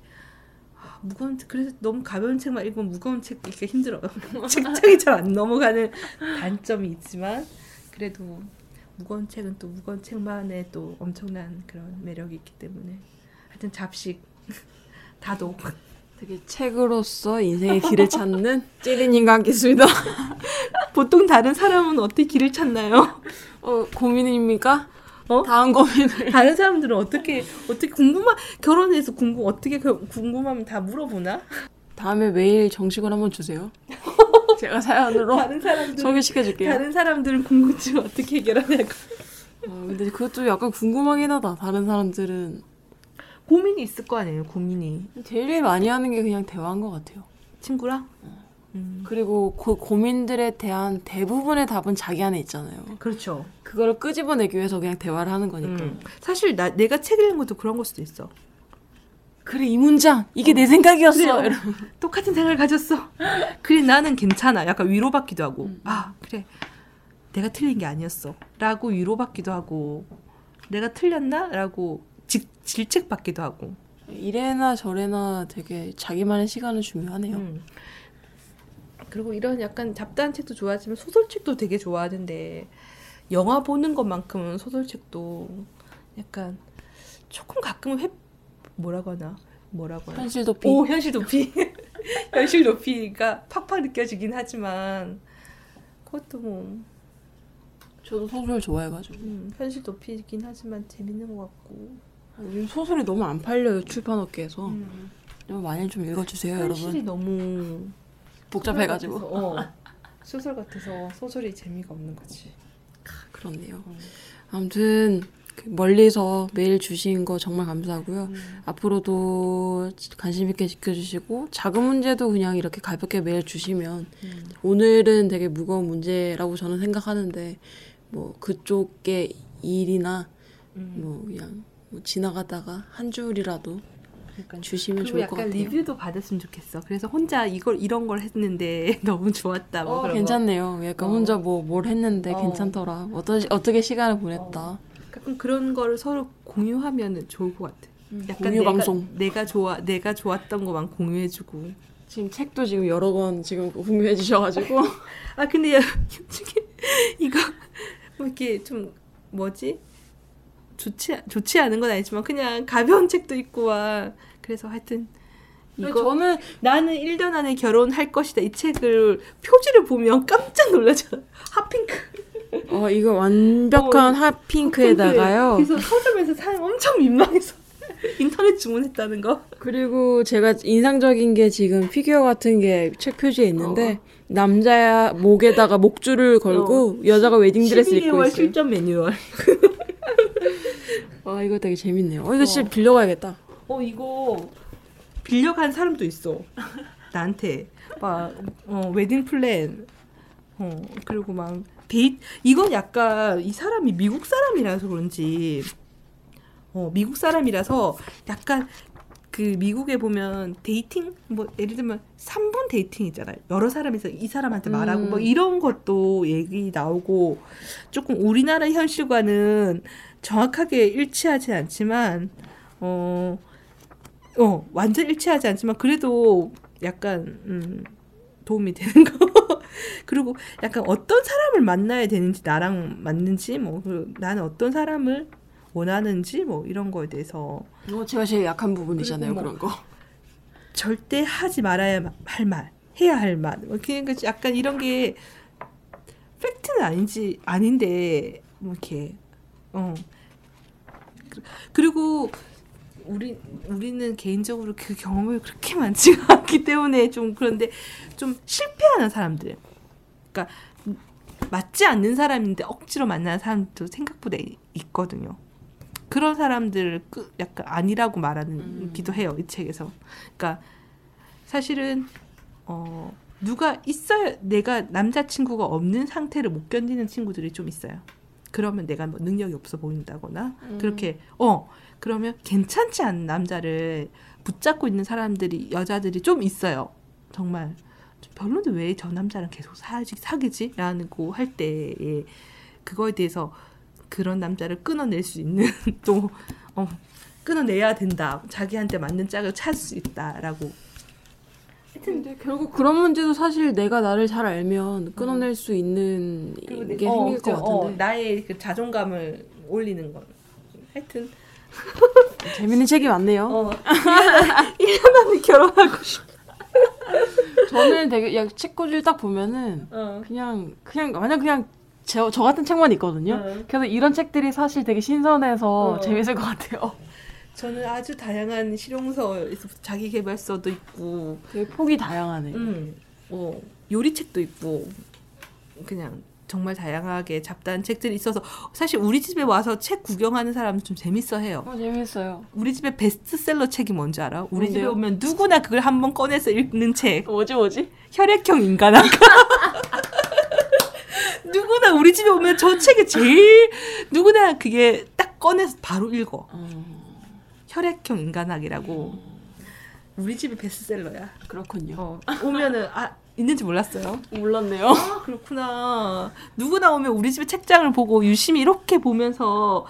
아, 무거운 책 그래서 너무 가벼운 책만 읽으면 무거운 책 읽기가 힘들어요. 책장이 잘 안 넘어가는 단점이 있지만 그래도 무거운 책은 또 무거운 책만의 또 엄청난 그런 매력이 있기 때문에. 하여튼 잡식. 다독 되게 책으로서 인생의 길을 찾는 찌리님과 함께했습니다. 보통 다른 사람은 어떻게 길을 찾나요? 어, 고민입니까? 어? 다음 고민을. 다른 사람들은 어떻게 어떻게 궁금한 결혼해서 궁금 어떻게 그- 궁금하면 다 물어보나? 다음에 메일 정식으로 한번 주세요. 제가 사연으로 다른 사람들 소개시켜줄게요. 다른 사람들은 궁금증 어떻게 해결하냐고 어, 근데 그것도 약간 궁금하긴 하다. 다른 사람들은 고민이 있을 거 아니에요 고민이 제일 많이 하는 게 그냥 대화인 것 같아요. 친구랑 음, 그리고 그 고민들에 대한 대부분의 답은 자기 안에 있잖아요. 그렇죠. 그걸 끄집어내기 위해서 그냥 대화를 하는 거니까. 음. 사실 나 내가 책 읽는 것도 그런 걸 수도 있어. 그래 이 문장 이게 내 생각이었어. 이러면. 똑같은 생각을 가졌어. 그래 나는 괜찮아. 약간 위로받기도 하고. 음. 아 그래 내가 틀린 게 아니었어. 라고 위로받기도 하고. 내가 틀렸나?라고 직, 질책받기도 하고. 이래나 저래나 되게 자기만의 시간은 중요하네요. 음. 그리고 이런 약간 잡다한 책도 좋아하지만 소설책도 되게 좋아하는데 영화 보는 것만큼은 소설책도 약간 조금 가끔은 회 뭐라고 하나 뭐라고 하나 현실 도피. 오 현실 도피 현실 도피가 팍팍 느껴지긴 하지만 그것도 뭐 저도 소설 좋아해가지고 음, 현실 도피이긴 하지만 재밌는 것 같고 요즘 소설이 너무 안 팔려요 출판업계에서. 음, 좀 많이 좀 읽어주세요 현실이 여러분. 너무 복잡해가지고. 어, 소설 같아서 소설이 재미가 없는 거지. 그렇네요. 음. 아무튼 그 멀리서 메일 주신 거 정말 감사하고요. 음. 앞으로도 관심 있게 지켜주시고 작은 문제도 그냥 이렇게 가볍게 메일 주시면 음. 오늘은 되게 무거운 문제라고 저는 생각하는데 뭐 그쪽의 일이나 음. 뭐 그냥 뭐 지나가다가 한 줄이라도 그러니까 주시면 좋을 것 같아요. 리뷰도 받았으면 좋겠어. 그래서 혼자 이걸 이런 걸 했는데 너무 좋았다. 뭐 어. 괜찮네요. 약간 어. 혼자 뭐 뭘 했는데 어. 괜찮더라. 어떠, 어떻게 시간을 보냈다. 가끔 그런 거를 서로 공유하면 좋을 것 같아. 약간 공유 내가, 방송. 내가 좋아 내가 좋았던 것만 공유해주고. 지금 책도 지금 여러 권 지금 공유해 주셔가지고 아 근데 야, 솔직히 이거 뭐 이렇게 좀 뭐지 좋지 좋지 않은 건 아니지만 그냥 가벼운 책도 있고 와. 그래서 하여튼 이거 저는 나는 1년 안에 결혼할 것이다. 이 책을 표지를 보면 깜짝 놀라잖아. 핫핑크. 어 이거 완벽한 핫핑크에다가요. 그래서 서점에서 사람 엄청 민망해서 인터넷 주문했다는 거. 그리고 제가 인상적인 게 지금 피규어 같은 게 책 표지에 있는데 남자 목에다가 목줄을 걸고 여자가 웨딩 드레스 입고 12개월 있어요. 실전 매뉴얼. 아 이거 되게 재밌네요. 어 이거 진짜 빌려가야겠다. 어 이거 빌려간 사람도 있어. 나한테 막 어, wedding plan. 어 그리고 막 데이 이건 약간 이 사람이 미국 사람이라서 그런지 어 미국 사람이라서 약간 그 미국에 보면 dating 뭐 예를 들면 3분 dating 있잖아요. 여러 사람이서 이 사람한테 말하고 음. 뭐 이런 것도 얘기 나오고 조금 우리나라 현실과는 정확하게 일치하지 않지만 어, 어 완전 일치하지 않지만 그래도 약간 음, 도움이 되는 거. 그리고 약간 어떤 사람을 만나야 되는지 나랑 맞는지 뭐 그리고 나는 어떤 사람을 원하는지 뭐 이런 거에 대해서 어 제가 제일 약한 부분이잖아요 그리고 그런 거. 절대 하지 말아야 할 말. 해야 할 맛. 뭐 그러니까 약간 이런 게 팩트는 아닌지 아닌데 뭐 이렇게 어 그- 그리고 우리 우리는 개인적으로 그 경험을 그렇게 많지가 않기 때문에 좀 그런데 좀 실패하는 사람들 그러니까 맞지 않는 사람인데 억지로 만나는 사람도 생각보다 이- 있거든요. 그런 사람들을 그 약간 아니라고 말하기도 해요 이 책에서. 그러니까 사실은 어 누가 있어야 내가 남자친구가 없는 상태를 못 견디는 친구들이 좀 있어요. 그러면 내가 뭐 능력이 없어 보인다거나 그렇게 어 그러면 괜찮지 않은 남자를 붙잡고 있는 사람들이 여자들이 좀 있어요. 정말 좀 별론데 왜 저 남자랑 계속 사지 사귀지? 라고 할 때에 그거에 대해서 그런 남자를 끊어낼 수 있는 또 어, 끊어내야 된다. 자기한테 맞는 짝을 찾을 수 있다라고. 근데 결국 그런 문제도 사실 내가 나를 잘 알면 끊어낼 수 있는 게 내- 어, 생길 것 저, 어, 같은데 나의 그 자존감을 올리는 건. 하여튼 재밌는 책이 많네요. 어 1년 안에 결혼하고 싶어. 저는 되게 야, 책꽂이를 딱 보면은 어. 그냥 그냥 만약 그냥 저, 저 같은 책만 있거든요. 어. 그래서 이런 책들이 사실 되게 신선해서 어. 재밌을 것 같아요. 저는 아주 다양한 실용서에서 자기 개발서도 있고, 되게 폭이 다양하네. 음, 뭐 요리책도 있고, 그냥 정말 다양하게 잡다한 책들이 있어서 사실 우리 집에 와서 책 구경하는 사람은 좀 재밌어해요. 어, 재밌어요. 우리 집에 베스트셀러 책이 뭔지 알아? 우리 집에 뭔데요? 오면 누구나 그걸 한번 꺼내서 읽는 책. 뭐지 뭐지? 혈액형 인간학. 누구나 우리 집에 오면 저 책이 제일 누구나 그게 딱 꺼내서 바로 읽어. 혈액형 인간학이라고. 우리 집이 베스트셀러야. 그렇군요. 어, 오면은 아 있는지 몰랐어요. 몰랐네요. 아 그렇구나. 누구나 오면 우리 집의 책장을 보고 유심히 이렇게 보면서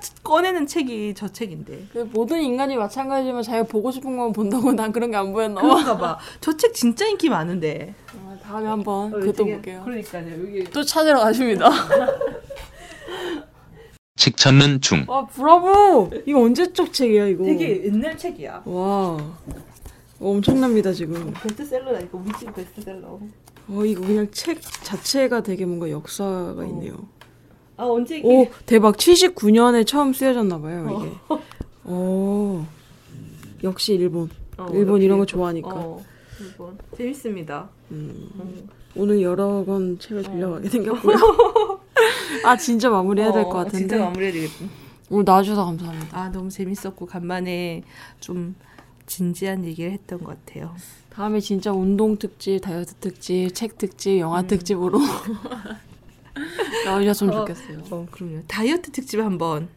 딱 꺼내는 책이 저 책인데. 그 모든 인간이 마찬가지지만 자기가 보고 싶은 것만 본다고 난 그런 게 안 보였나 봐. 그런가 봐. 저 책 진짜 인기 많은데. 아, 다음에 한번 어, 그것도 되게- 볼게요. 그러니까요. 여기 또 찾으러 가십니다. 책 찾는 중. 와 브라보! 이거 언제적 책이야 이거? 되게 옛날 책이야. 와 엄청납니다 지금. 베스트셀러라니까 우리 집 베스트셀러. 어 이거 그냥 책 자체가 되게 뭔가 역사가 있네요. 아 언제 오 대박 79년에 처음 쓰여졌나 봐요 이게. 오 역시 일본. 어, 일본 역시 이런 거 일본. 좋아하니까. 어, 일본 재밌습니다. 음, 음. 오늘 여러 권 책을 빌려가게 생겼고요. 아 진짜 마무리해야 될것 어, 같은데. 진짜 마무리해야 되겠다. 오늘 나와주셔서 감사합니다. 아 너무 재밌었고 간만에 좀 진지한 얘기를 했던 것 같아요. 다음에 진짜 운동 특집, 다이어트 특집, 책 특집, 영화 특집으로 나오셨으면 어. 좋겠어요. 어 그럼요. 다이어트 특집 한번.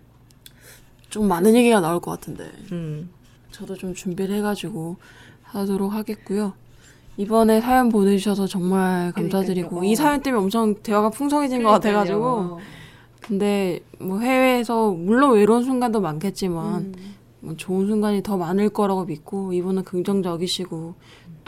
좀 많은 얘기가 나올 것 같은데 음. 저도 좀 준비를 해가지고 하도록 하겠고요. 이번에 사연 보내주셔서 정말 감사드리고 그러니까요. 어. 이 사연 때문에 엄청 대화가 풍성해진 것 같아가지고 근데 뭐 해외에서 물론 외로운 순간도 많겠지만 음. 뭐 좋은 순간이 더 많을 거라고 믿고 이분은 긍정적이시고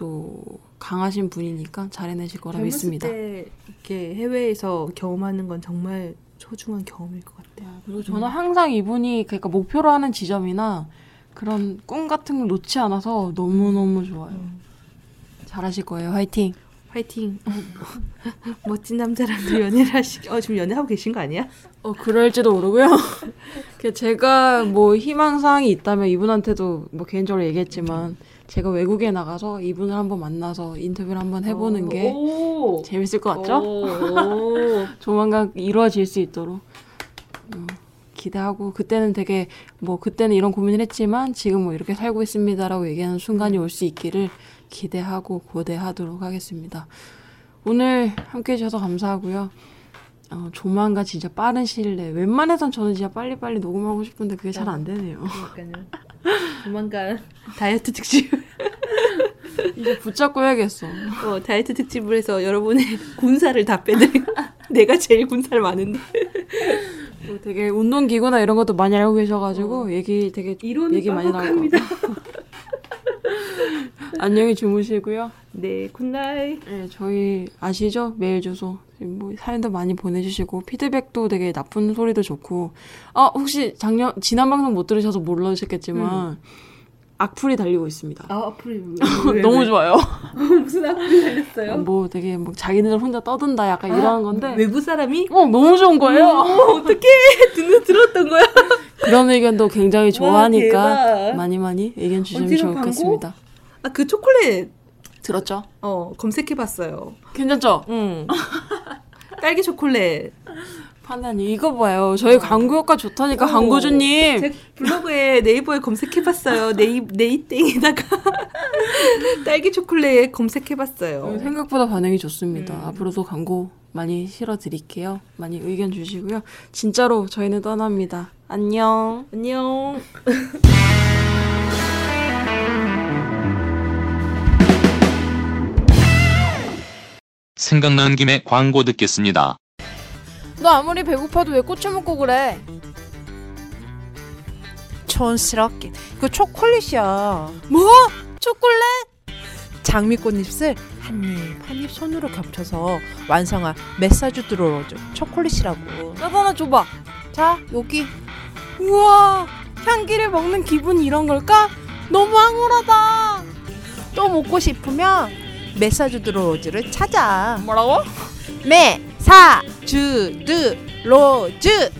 또 강하신 분이니까 잘 해내실 거라 믿습니다. 때 이렇게 해외에서 경험하는 건 정말 소중한 경험일 것 같아요. 그리고 저는 항상 이분이 그러니까 목표로 하는 지점이나 그런 꿈 같은 걸 놓지 않아서 너무 너무 좋아요. 음. 잘하실 거예요. 화이팅. 화이팅. 멋진 남자랑도 연애를 하시. 어 지금 연애하고 계신 거 아니야? 어 그럴지도 모르고요. 그 제가 뭐 희망 사항이 있다면 이분한테도 뭐 개인적으로 얘기했지만 제가 외국에 나가서 이분을 한번 만나서 인터뷰를 한번 해보는 게 오. 재밌을 것 같죠? 오. 조만간 이루어질 수 있도록 어, 기대하고 그때는 되게 뭐 그때는 이런 고민을 했지만 지금 뭐 이렇게 살고 있습니다라고 얘기하는 순간이 올 수 있기를 기대하고 고대하도록 하겠습니다. 오늘 함께 해주셔서 감사하고요. 어, 조만간 진짜 빠른 시일 내에 웬만해선 저는 진짜 빨리빨리 녹음하고 싶은데 그게 잘 안 되네요. 그러니까요. 조만간 다이어트 특집. 이제 붙잡고 해야겠어. 어, 다이어트 특집을 해서 여러분의 군사를 다 빼드리고 내가 제일 군살 많은데 뭐 되게 운동 기구나 이런 것도 많이 알고 계셔가지고 얘기 되게 얘기 많이. 같아요. 안녕히 주무시고요. 네 good night 네, 저희 아시죠? 메일 주소. 뭐 사연도 많이 보내주시고 피드백도 되게 나쁜 소리도 좋고. 아 혹시 작년 지난 방송 못 들으셔서 모르셨겠지만 악플이 달리고 있습니다. 아 앞으로 왜, 왜, 너무 왜? 좋아요. 무슨 악플이 달렸어요? 뭐 되게 뭐 자기네들 혼자 떠든다 약간 이런 건데 외부 사람이? 어 너무 좋은 거예요. 어, 어떻게 듣는 들었던 거야? 그런 의견도 굉장히 좋아하니까 대박. 많이 많이 의견 주시면? 좋겠습니다. 아그 초콜릿 들었죠? 어 검색해봤어요. 괜찮죠? 응. 딸기 초콜릿. 판단이 이거 봐요. 저희 광고 효과 좋다니까 어. 광고주님. 제 블로그에 네이버에 검색해봤어요. 네이 네이땡에다가 딸기 초콜릿 검색해봤어요. 생각보다 반응이 좋습니다. 음. 앞으로도 광고 많이 실어드릴게요. 많이 의견 주시고요. 진짜로 저희는 떠납니다. 안녕. 안녕. 생각나는 김에 광고 듣겠습니다. 너 아무리 배고파도 왜 꼬치 먹고 그래? 촌스럽게 그 초콜릿이야 뭐? 초콜릿? 장미꽃 잎을 한 잎 한 잎 손으로 겹쳐서 완성한 Message de Rose 초콜릿이라고 나도 하나 줘봐. 자 여기 우와, 향기를 먹는 기분이 이런 걸까? 너무 황홀하다. 또 먹고 싶으면 Message de Rose를 찾아 뭐라고? Message de Rose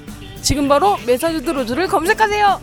지금 바로 Message de Rose를 검색하세요.